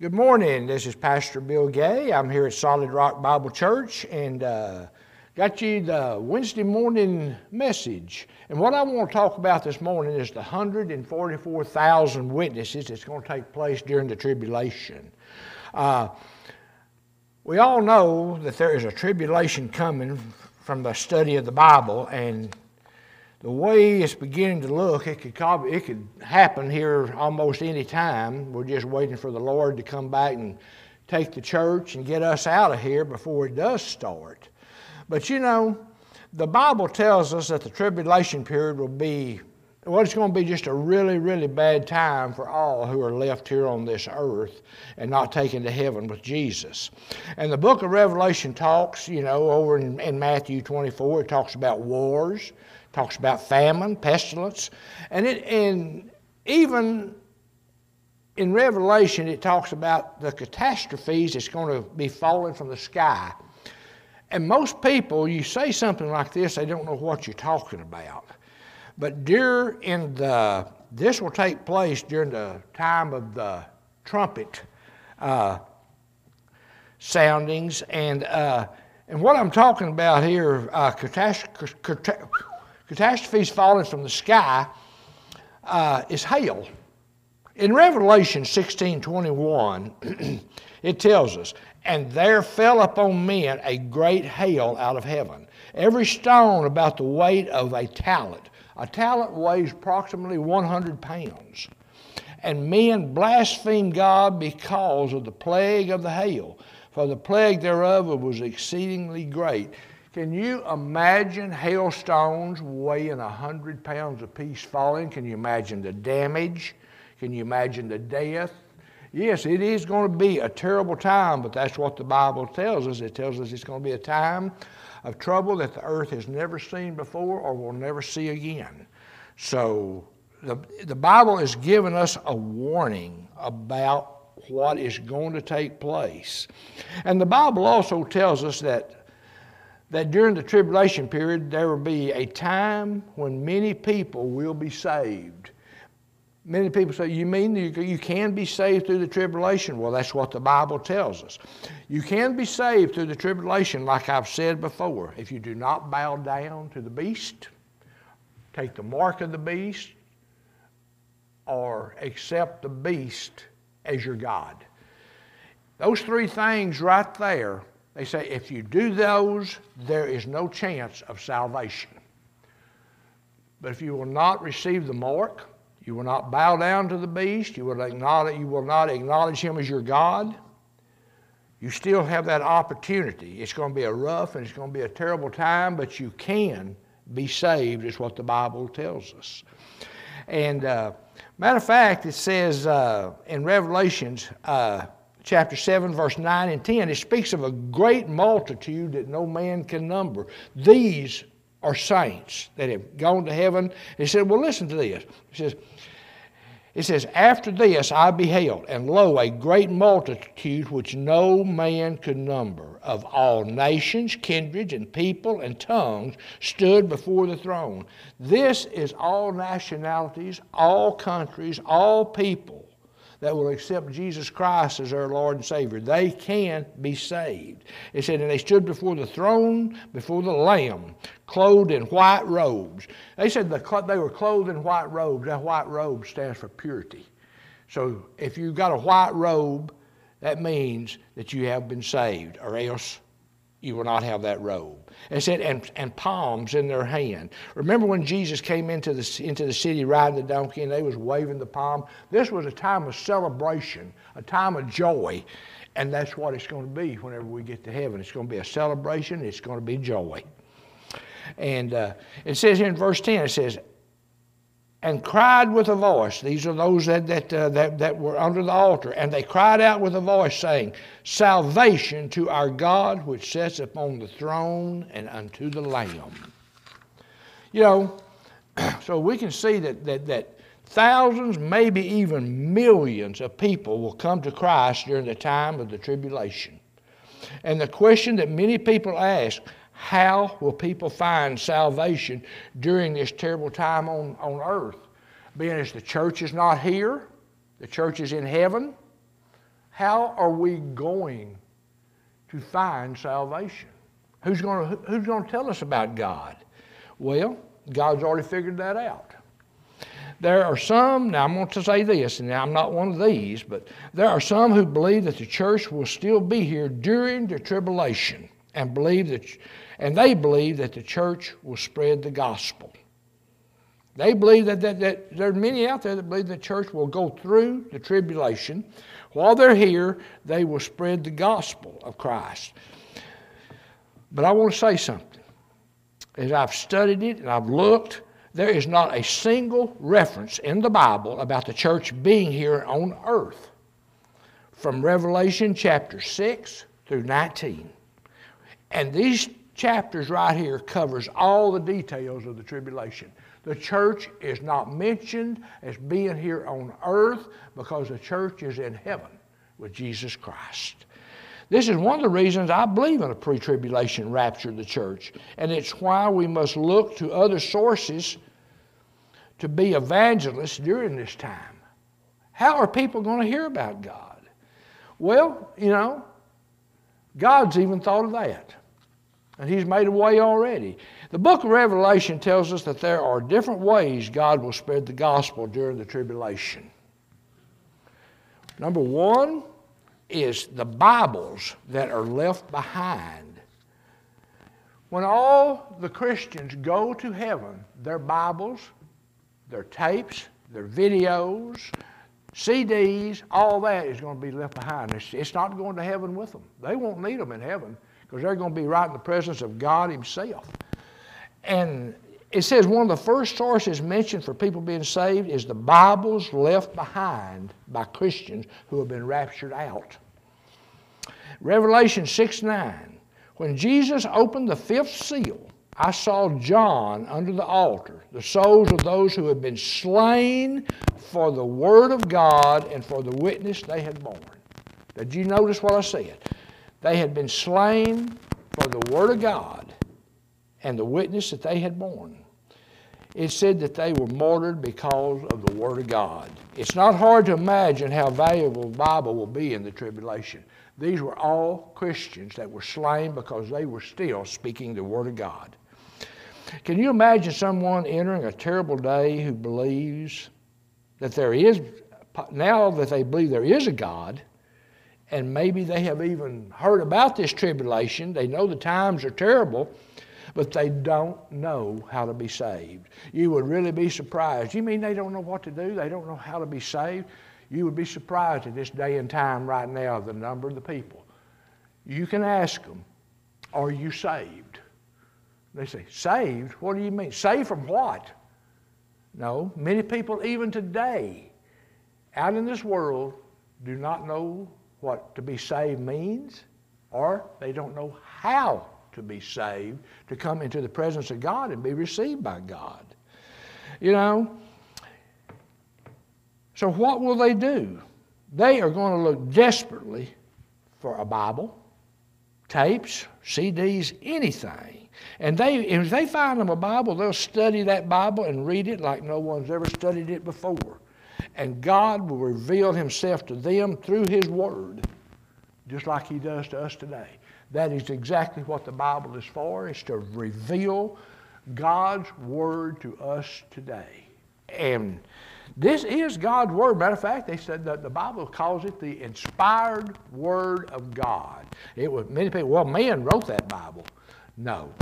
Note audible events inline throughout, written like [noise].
Good morning. This is Pastor Bill Gay. I'm here at Solid Rock Bible Church and uh, got you the Wednesday morning message. And what I want to talk about this morning is the 144,000 witnesses that's going to take place during the tribulation. Uh, we all know that there is a tribulation coming from the study of the Bible, and the way it's beginning to look, it could, it could happen here almost any time. We're just waiting for the Lord to come back and take the church and get us out of here before it does start. But you know, the Bible tells us that the tribulation period will be, well, it's going to be just a really, really bad time for all who are left here on this earth and not taken to heaven with Jesus. And the book of Revelation talks, you know, over in, in Matthew 24, it talks about wars talks about famine, pestilence, and it and even in Revelation it talks about the catastrophes that's going to be falling from the sky. And most people, you say something like this, they don't know what you're talking about. But during the this will take place during the time of the trumpet uh, soundings, and uh, and what I'm talking about here, uh, catastrophe catastrophes falling from the sky uh, is hail. In Revelation 16 21, [clears throat] it tells us, And there fell upon men a great hail out of heaven, every stone about the weight of a talent. A talent weighs approximately 100 pounds. And men blasphemed God because of the plague of the hail, for the plague thereof was exceedingly great. Can you imagine hailstones weighing 100 pounds apiece falling? Can you imagine the damage? Can you imagine the death? Yes, it is going to be a terrible time, but that's what the Bible tells us. It tells us it's going to be a time of trouble that the earth has never seen before or will never see again. So the, the Bible has given us a warning about what is going to take place. And the Bible also tells us that that during the tribulation period there will be a time when many people will be saved. Many people say, You mean you, can be saved through the tribulation? Well, that's what the Bible tells us. You can be saved through the tribulation, like I've said before, if you do not bow down to the beast, take the mark of the beast, or accept the beast as your God. Those three things right there they say if you do those, there is no chance of salvation. But if you will not receive the mark, you will not bow down to the beast, you will, acknowledge, you will not acknowledge him as your God, you still have that opportunity. It's going to be a rough and it's going to be a terrible time, but you can be saved, is what the Bible tells us. And uh, matter of fact, it says uh, in Revelations, uh, chapter 7, verse 9 and 10, it speaks of a great multitude that no man can number. These are saints that have gone to heaven. He said, Well, listen to this. He says, it says, After this I beheld, and lo, a great multitude which no man could number, of all nations, kindreds, and people, and tongues, stood before the throne. This is all nationalities, all countries, all people that will accept Jesus Christ as their Lord and Savior. They can be saved. It said, and they stood before the throne, before the Lamb, clothed in white robes. They said the, they were clothed in white robes. That white robe stands for purity. So if you've got a white robe, that means that you have been saved, or else you will not have that robe. It said, and, and palms in their hand. Remember when Jesus came into the, into the city riding the donkey and they was waving the palm? This was a time of celebration, a time of joy. And that's what it's going to be whenever we get to heaven. It's going to be a celebration. It's going to be joy. And uh, it says in verse 10, it says, and cried with a voice. These are those that, that, uh, that, that were under the altar. And they cried out with a voice, saying, Salvation to our God which sits upon the throne and unto the Lamb. You know, [clears throat] so we can see that, that, that thousands, maybe even millions of people will come to Christ during the time of the tribulation. And the question that many people ask how will people find salvation during this terrible time on, on earth? Being as the church is not here, the church is in heaven. How are we going to find salvation? Who's going to, who's going to tell us about God? Well, God's already figured that out. There are some, now I'm going to say this, and I'm not one of these, but there are some who believe that the church will still be here during the tribulation and believe that, and they believe that the church will spread the gospel. They believe that, that, that there are many out there that believe the church will go through the tribulation. While they're here, they will spread the gospel of Christ. But I want to say something. As I've studied it and I've looked, there is not a single reference in the Bible about the church being here on earth from Revelation chapter 6 through 19. And these chapters right here covers all the details of the tribulation. The church is not mentioned as being here on earth because the church is in heaven with Jesus Christ. This is one of the reasons I believe in a pre tribulation rapture of the church, and it's why we must look to other sources to be evangelists during this time. How are people going to hear about God? Well, you know, God's even thought of that. And He's made a way already. The book of Revelation tells us that there are different ways God will spread the gospel during the tribulation. Number one is the Bibles that are left behind. When all the Christians go to heaven, their Bibles, their tapes, their videos, CDs, all that is going to be left behind. It's, it's not going to heaven with them. They won't need them in heaven because they're going to be right in the presence of God Himself. And it says one of the first sources mentioned for people being saved is the Bibles left behind by Christians who have been raptured out. Revelation 6 9. When Jesus opened the fifth seal, I saw John under the altar, the souls of those who had been slain for the word of God and for the witness they had borne. Did you notice what I said? They had been slain for the word of God and the witness that they had borne. It said that they were martyred because of the Word of God. It's not hard to imagine how valuable the Bible will be in the tribulation. These were all Christians that were slain because they were still speaking the Word of God. Can you imagine someone entering a terrible day who believes that there is, now that they believe there is a God, and maybe they have even heard about this tribulation, they know the times are terrible, but they don't know how to be saved. You would really be surprised. You mean they don't know what to do? They don't know how to be saved? You would be surprised at this day and time right now, the number of the people. You can ask them, Are you saved? They say, Saved? What do you mean? Saved from what? No, many people, even today, out in this world, do not know what to be saved means, or they don't know how to be saved, to come into the presence of God and be received by God. You know? So, what will they do? They are going to look desperately for a Bible, tapes, CDs, anything. And they, if they find them a Bible, they'll study that Bible and read it like no one's ever studied it before. And God will reveal Himself to them through His Word, just like He does to us today. That is exactly what the Bible is for, is to reveal God's Word to us today. And this is God's Word. Matter of fact, they said that the Bible calls it the inspired Word of God. It was many people, well, men wrote that Bible. No.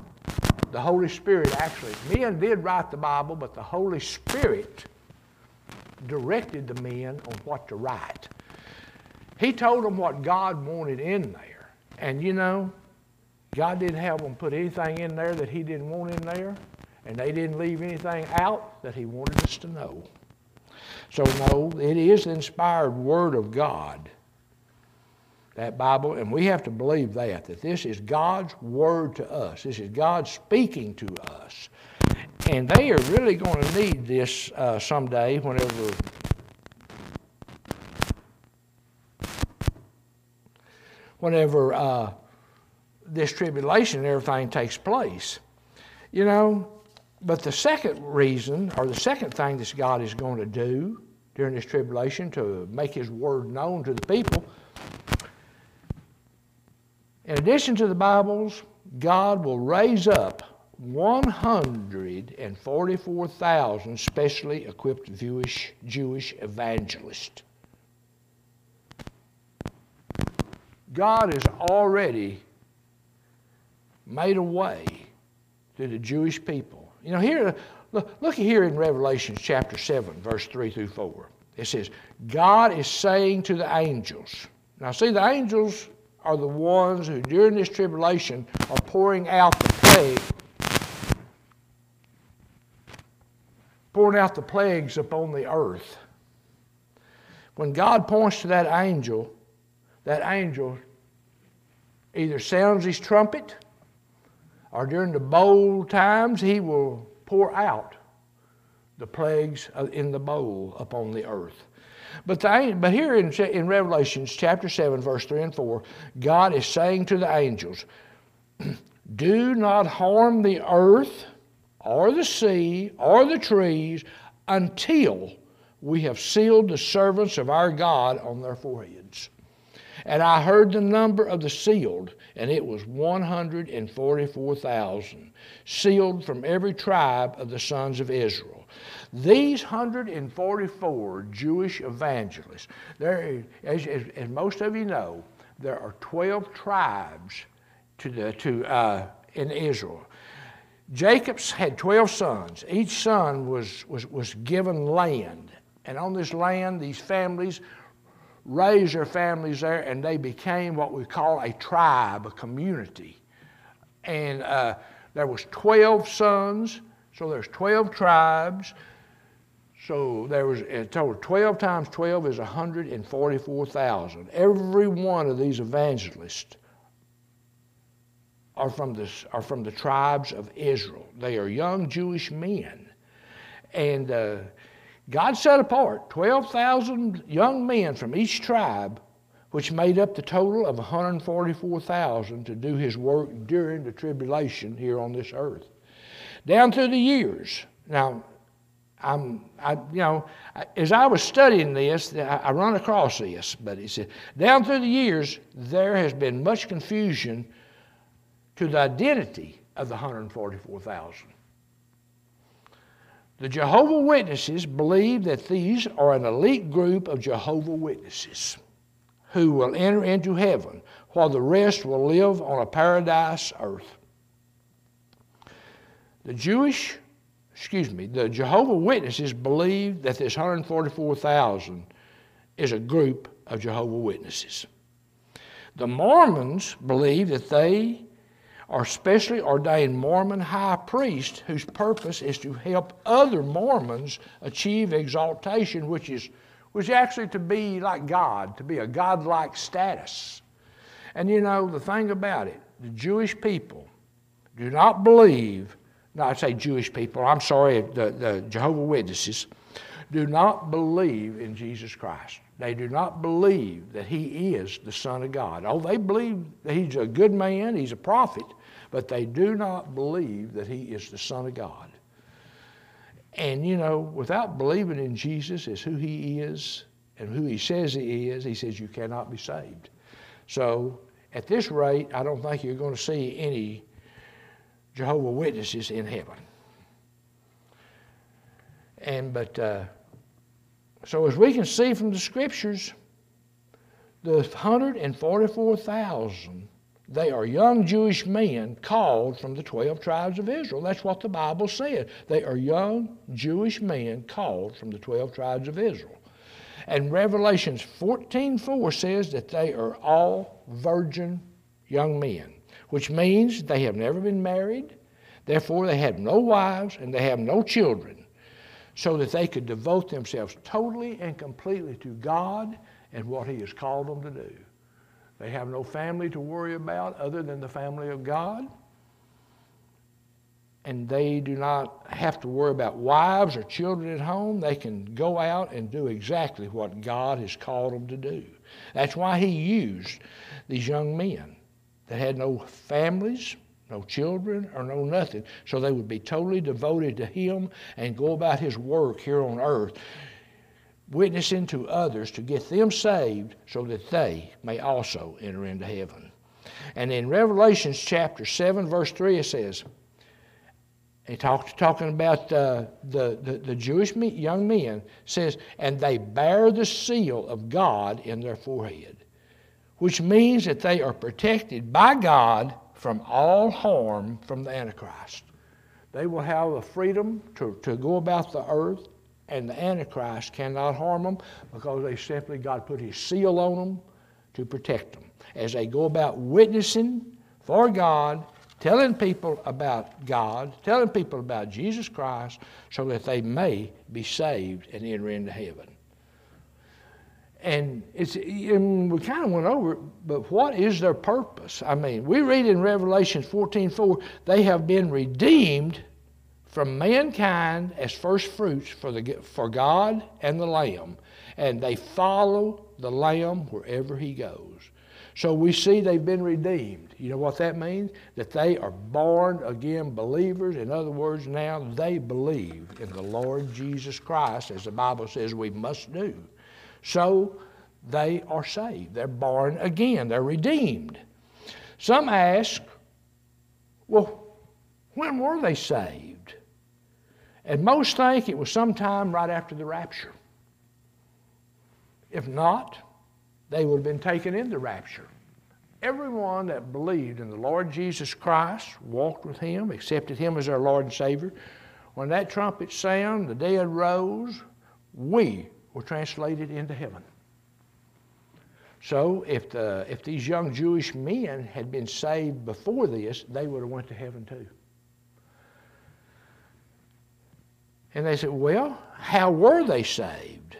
The Holy Spirit actually, men did write the Bible, but the Holy Spirit directed the men on what to write. He told them what God wanted in there. And you know, God didn't have them put anything in there that He didn't want in there, and they didn't leave anything out that He wanted us to know. So, no, it is the inspired Word of God, that Bible, and we have to believe that, that this is God's Word to us. This is God speaking to us. And they are really going to need this uh, someday whenever whenever uh, this tribulation and everything takes place. You know, but the second reason, or the second thing that God is going to do during this tribulation to make His word known to the people, In addition to the Bibles, God will raise up 144,000 specially equipped Jewish, Jewish evangelists. God has already made a way to the Jewish people. You know, here, look, look here in Revelation chapter 7, verse 3 through 4. It says, God is saying to the angels, now see, the angels are the ones who during this tribulation are pouring out the plague, pouring out the plagues upon the earth. When God points to that angel, that angel either sounds his trumpet or during the bowl times he will pour out the plagues in the bowl upon the earth. But, the, but here in, in Revelations chapter 7, verse 3 and 4, God is saying to the angels, [clears throat] Do not harm the earth or the sea or the trees until we have sealed the servants of our God on their foreheads. And I heard the number of the sealed, and it was 144,000, sealed from every tribe of the sons of Israel. These 144 Jewish evangelists, there, as, as, as most of you know, there are 12 tribes to the, to, uh, in Israel. Jacob's had 12 sons. Each son was, was, was given land. And on this land, these families raised their families there, and they became what we call a tribe, a community. And uh, there was 12 sons, so there's 12 tribes. So there was a total 12 times 12 is 144,000. Every one of these evangelists are from, this, are from the tribes of Israel. They are young Jewish men. And uh, God set apart 12,000 young men from each tribe, which made up the total of 144,000 to do his work during the tribulation here on this earth. Down through the years, now, I'm, I, you know, as I was studying this, I, run across this, but he said, down through the years, there has been much confusion to the identity of the 144,000. The Jehovah Witnesses believe that these are an elite group of Jehovah Witnesses who will enter into heaven, while the rest will live on a paradise earth. The Jewish, excuse me, the Jehovah Witnesses believe that this 144,000 is a group of Jehovah Witnesses. The Mormons believe that they are specially ordained Mormon high priests whose purpose is to help other Mormons achieve exaltation, which is, which actually to be like God, to be a godlike status. And you know, the thing about it, the Jewish people do not believe, no, I say Jewish people, I'm sorry, the, the Jehovah Witnesses, do not believe in Jesus Christ. They do not believe that he is the Son of God. Oh, they believe that he's a good man, he's a prophet, but they do not believe that he is the Son of God. And you know, without believing in Jesus as who he is and who he says he is, he says you cannot be saved. So at this rate, I don't think you're going to see any Jehovah Witnesses in heaven. And but uh, so as we can see from the scriptures, the 144,000 they are young Jewish men called from the 12 tribes of Israel. That's what the Bible said. They are young Jewish men called from the 12 tribes of Israel. And Revelations 14:4 says that they are all virgin young men, which means they have never been married, therefore they have no wives and they have no children, so that they could devote themselves totally and completely to God and what He has called them to do. They have no family to worry about other than the family of God. And they do not have to worry about wives or children at home. They can go out and do exactly what God has called them to do. That's why He used these young men that had no families, no children, or no nothing, so they would be totally devoted to Him and go about His work here on earth witnessing to others to get them saved so that they may also enter into heaven. And in Revelations chapter 7, verse 3, it says, he talked talking about uh, the, the, the Jewish young men, says, and they bear the seal of God in their forehead, which means that they are protected by God from all harm from the Antichrist. They will have the freedom to, to go about the earth, and the Antichrist cannot harm them because they simply, God put His seal on them to protect them. As they go about witnessing for God telling people about God, telling people about Jesus Christ, so that they may be saved and enter into heaven. And it's and we kind of went over it, but what is their purpose? I mean, we read in Revelation 14 4, they have been redeemed from mankind as first fruits for, the, for God and the Lamb, and they follow the Lamb wherever he goes. So we see they've been redeemed. You know what that means? That they are born again believers. In other words, now they believe in the Lord Jesus Christ, as the Bible says we must do. So they are saved. They're born again. They're redeemed. Some ask, well, when were they saved? And most think it was sometime right after the rapture. If not, they would have been taken in the rapture. Everyone that believed in the Lord Jesus Christ, walked with Him, accepted Him as their Lord and Savior, when that trumpet sounded, the dead rose, we were translated into heaven. So if, the, if these young Jewish men had been saved before this, they would have went to heaven too. And they said, well, how were they saved?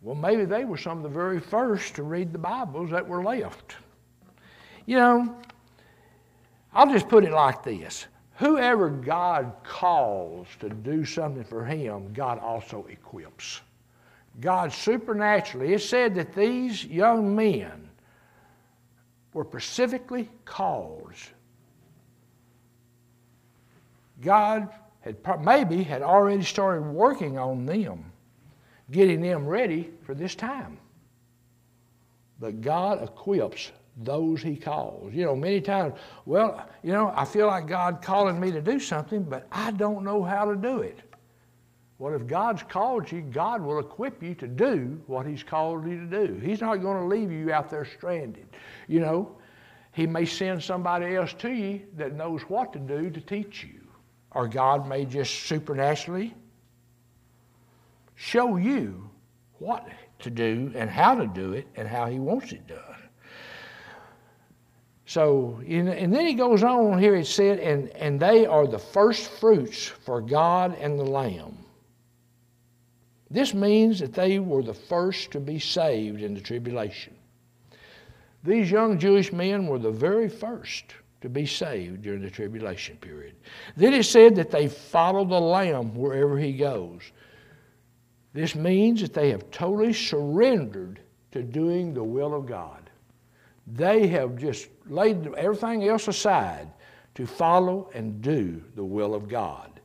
Well, maybe they were some of the very first to read the Bibles that were left. You know, I'll just put it like this whoever God calls to do something for him, God also equips. God supernaturally, it said that these young men were specifically called. God had maybe had already started working on them getting them ready for this time. But God equips those He calls. You know, many times, well, you know, I feel like God calling me to do something, but I don't know how to do it. Well, if God's called you, God will equip you to do what He's called you to do. He's not going to leave you out there stranded. You know, He may send somebody else to you that knows what to do to teach you. Or God may just supernaturally show you what to do and how to do it and how he wants it done. So, and then he goes on here, it said, and, and they are the first fruits for God and the Lamb. This means that they were the first to be saved in the tribulation. These young Jewish men were the very first to be saved during the tribulation period. Then it said that they follow the Lamb wherever he goes. This means that they have totally surrendered to doing the will of God. They have just laid everything else aside to follow and do the will of God.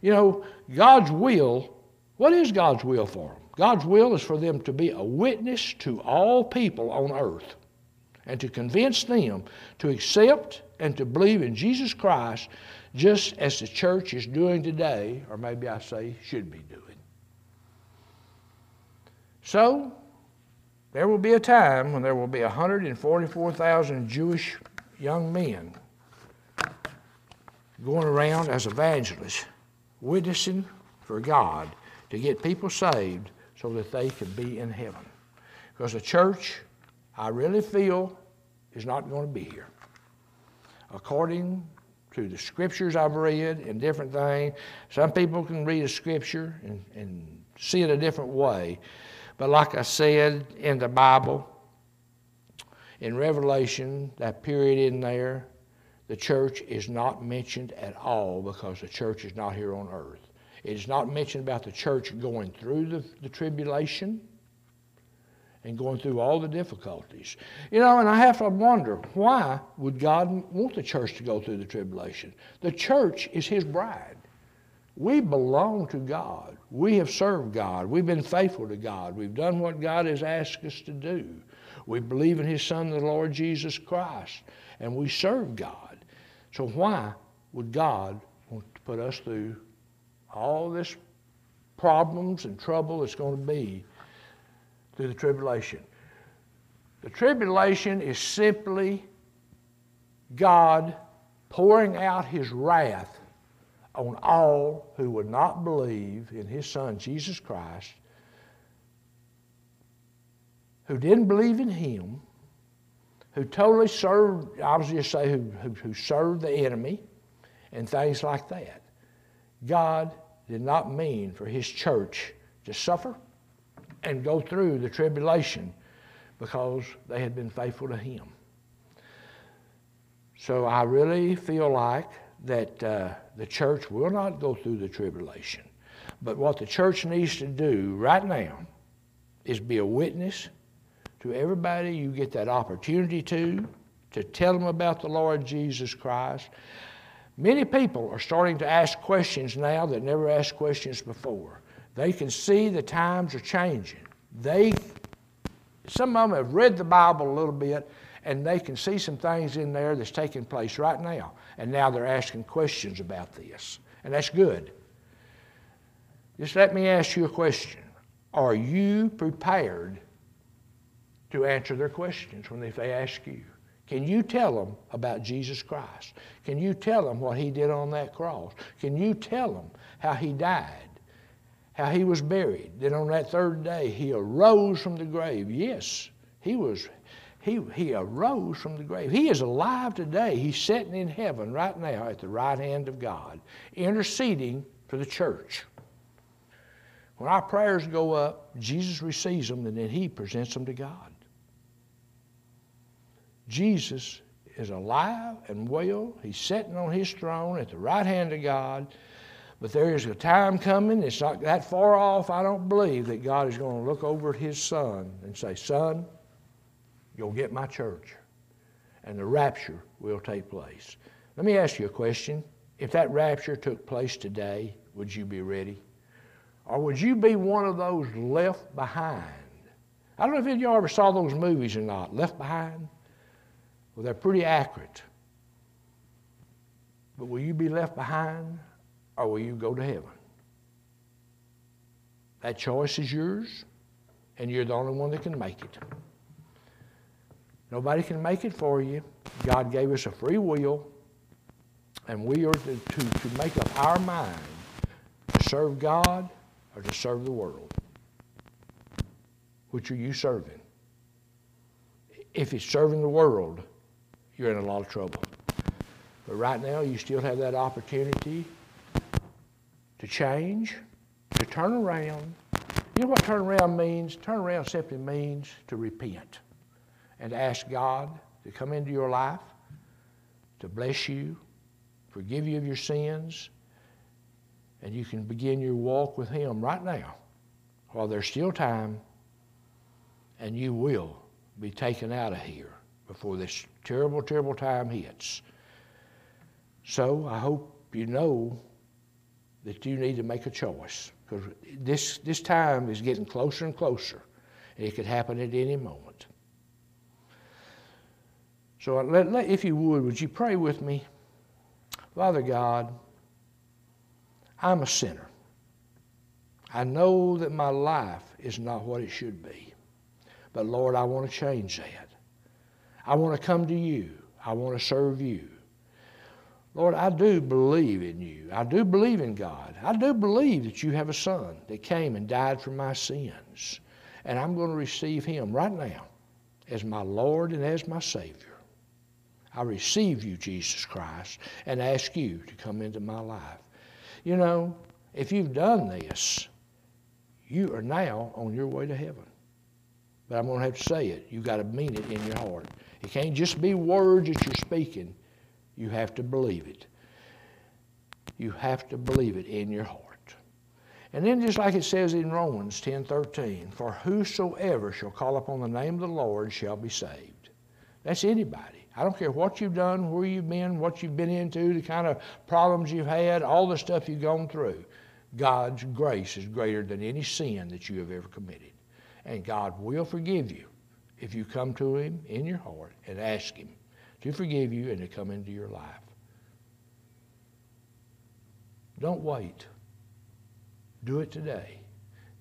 You know, God's will, what is God's will for them? God's will is for them to be a witness to all people on earth and to convince them to accept and to believe in Jesus Christ just as the church is doing today, or maybe I say should be doing. So, there will be a time when there will be 144,000 Jewish young men going around as evangelists, witnessing for God to get people saved so that they can be in heaven. Because the church, I really feel, is not going to be here. According to the scriptures I've read and different things, some people can read a scripture and, and see it a different way. But like I said in the Bible, in Revelation, that period in there, the church is not mentioned at all because the church is not here on earth. It is not mentioned about the church going through the, the tribulation and going through all the difficulties. You know, and I have to wonder why would God want the church to go through the tribulation? The church is His bride. We belong to God. We have served God. We've been faithful to God. We've done what God has asked us to do. We believe in His Son, the Lord Jesus Christ, and we serve God. So why would God want to put us through all this problems and trouble that's going to be through the tribulation? The tribulation is simply God pouring out his wrath on all who would not believe in his son Jesus Christ, who didn't believe in him, who totally served, I was just say, who, who, who served the enemy and things like that. God did not mean for his church to suffer and go through the tribulation because they had been faithful to him. So I really feel like that uh, the church will not go through the tribulation. But what the church needs to do right now is be a witness to everybody you get that opportunity to, to tell them about the Lord Jesus Christ. Many people are starting to ask questions now that never asked questions before. They can see the times are changing. They, some of them have read the Bible a little bit, and they can see some things in there that's taking place right now. And now they're asking questions about this. And that's good. Just let me ask you a question. Are you prepared to answer their questions when they ask you? Can you tell them about Jesus Christ? Can you tell them what he did on that cross? Can you tell them how he died? How he was buried? Then on that third day, he arose from the grave. Yes, he was he, he arose from the grave. He is alive today. He's sitting in heaven right now at the right hand of God, interceding for the church. When our prayers go up, Jesus receives them and then he presents them to God. Jesus is alive and well. He's sitting on his throne at the right hand of God. But there is a time coming, it's not that far off, I don't believe, that God is going to look over at his son and say, Son, You'll get my church, and the rapture will take place. Let me ask you a question. If that rapture took place today, would you be ready? Or would you be one of those left behind? I don't know if y'all ever saw those movies or not, Left Behind. Well, they're pretty accurate. But will you be left behind or will you go to heaven? That choice is yours, and you're the only one that can make it. Nobody can make it for you. God gave us a free will, and we are to, to, to make up our mind to serve God or to serve the world. Which are you serving? If it's serving the world, you're in a lot of trouble. But right now, you still have that opportunity to change, to turn around. You know what turn around means? Turn around simply means to repent and ask God to come into your life, to bless you, forgive you of your sins, and you can begin your walk with Him right now while there's still time, and you will be taken out of here before this terrible, terrible time hits. So I hope you know that you need to make a choice because this, this time is getting closer and closer. And it could happen at any moment. So if you would, would you pray with me? Father God, I'm a sinner. I know that my life is not what it should be. But Lord, I want to change that. I want to come to you. I want to serve you. Lord, I do believe in you. I do believe in God. I do believe that you have a son that came and died for my sins. And I'm going to receive him right now as my Lord and as my Savior. I receive you, Jesus Christ, and ask you to come into my life. You know, if you've done this, you are now on your way to heaven. But I'm going to have to say it. You've got to mean it in your heart. It can't just be words that you're speaking. You have to believe it. You have to believe it in your heart. And then just like it says in Romans 10:13, for whosoever shall call upon the name of the Lord shall be saved. That's anybody. I don't care what you've done, where you've been, what you've been into, the kind of problems you've had, all the stuff you've gone through. God's grace is greater than any sin that you have ever committed. And God will forgive you if you come to Him in your heart and ask Him to forgive you and to come into your life. Don't wait. Do it today.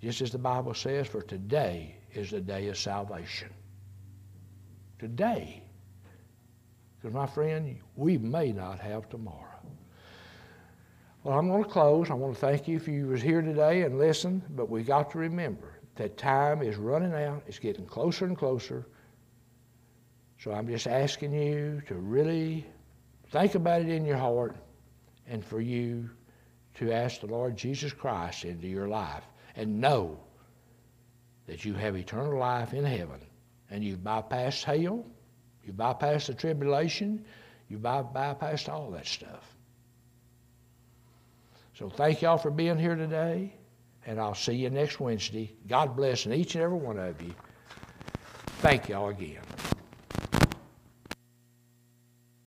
Just as the Bible says, for today is the day of salvation. Today. Because, my friend, we may not have tomorrow. Well, I'm going to close. I want to thank you if you was here today and listened, but we got to remember that time is running out. It's getting closer and closer. So I'm just asking you to really think about it in your heart and for you to ask the Lord Jesus Christ into your life and know that you have eternal life in heaven and you've bypassed hell, you bypassed the tribulation, you by, bypassed all that stuff. So thank y'all for being here today, and I'll see you next Wednesday. God bless each and every one of you. Thank y'all again.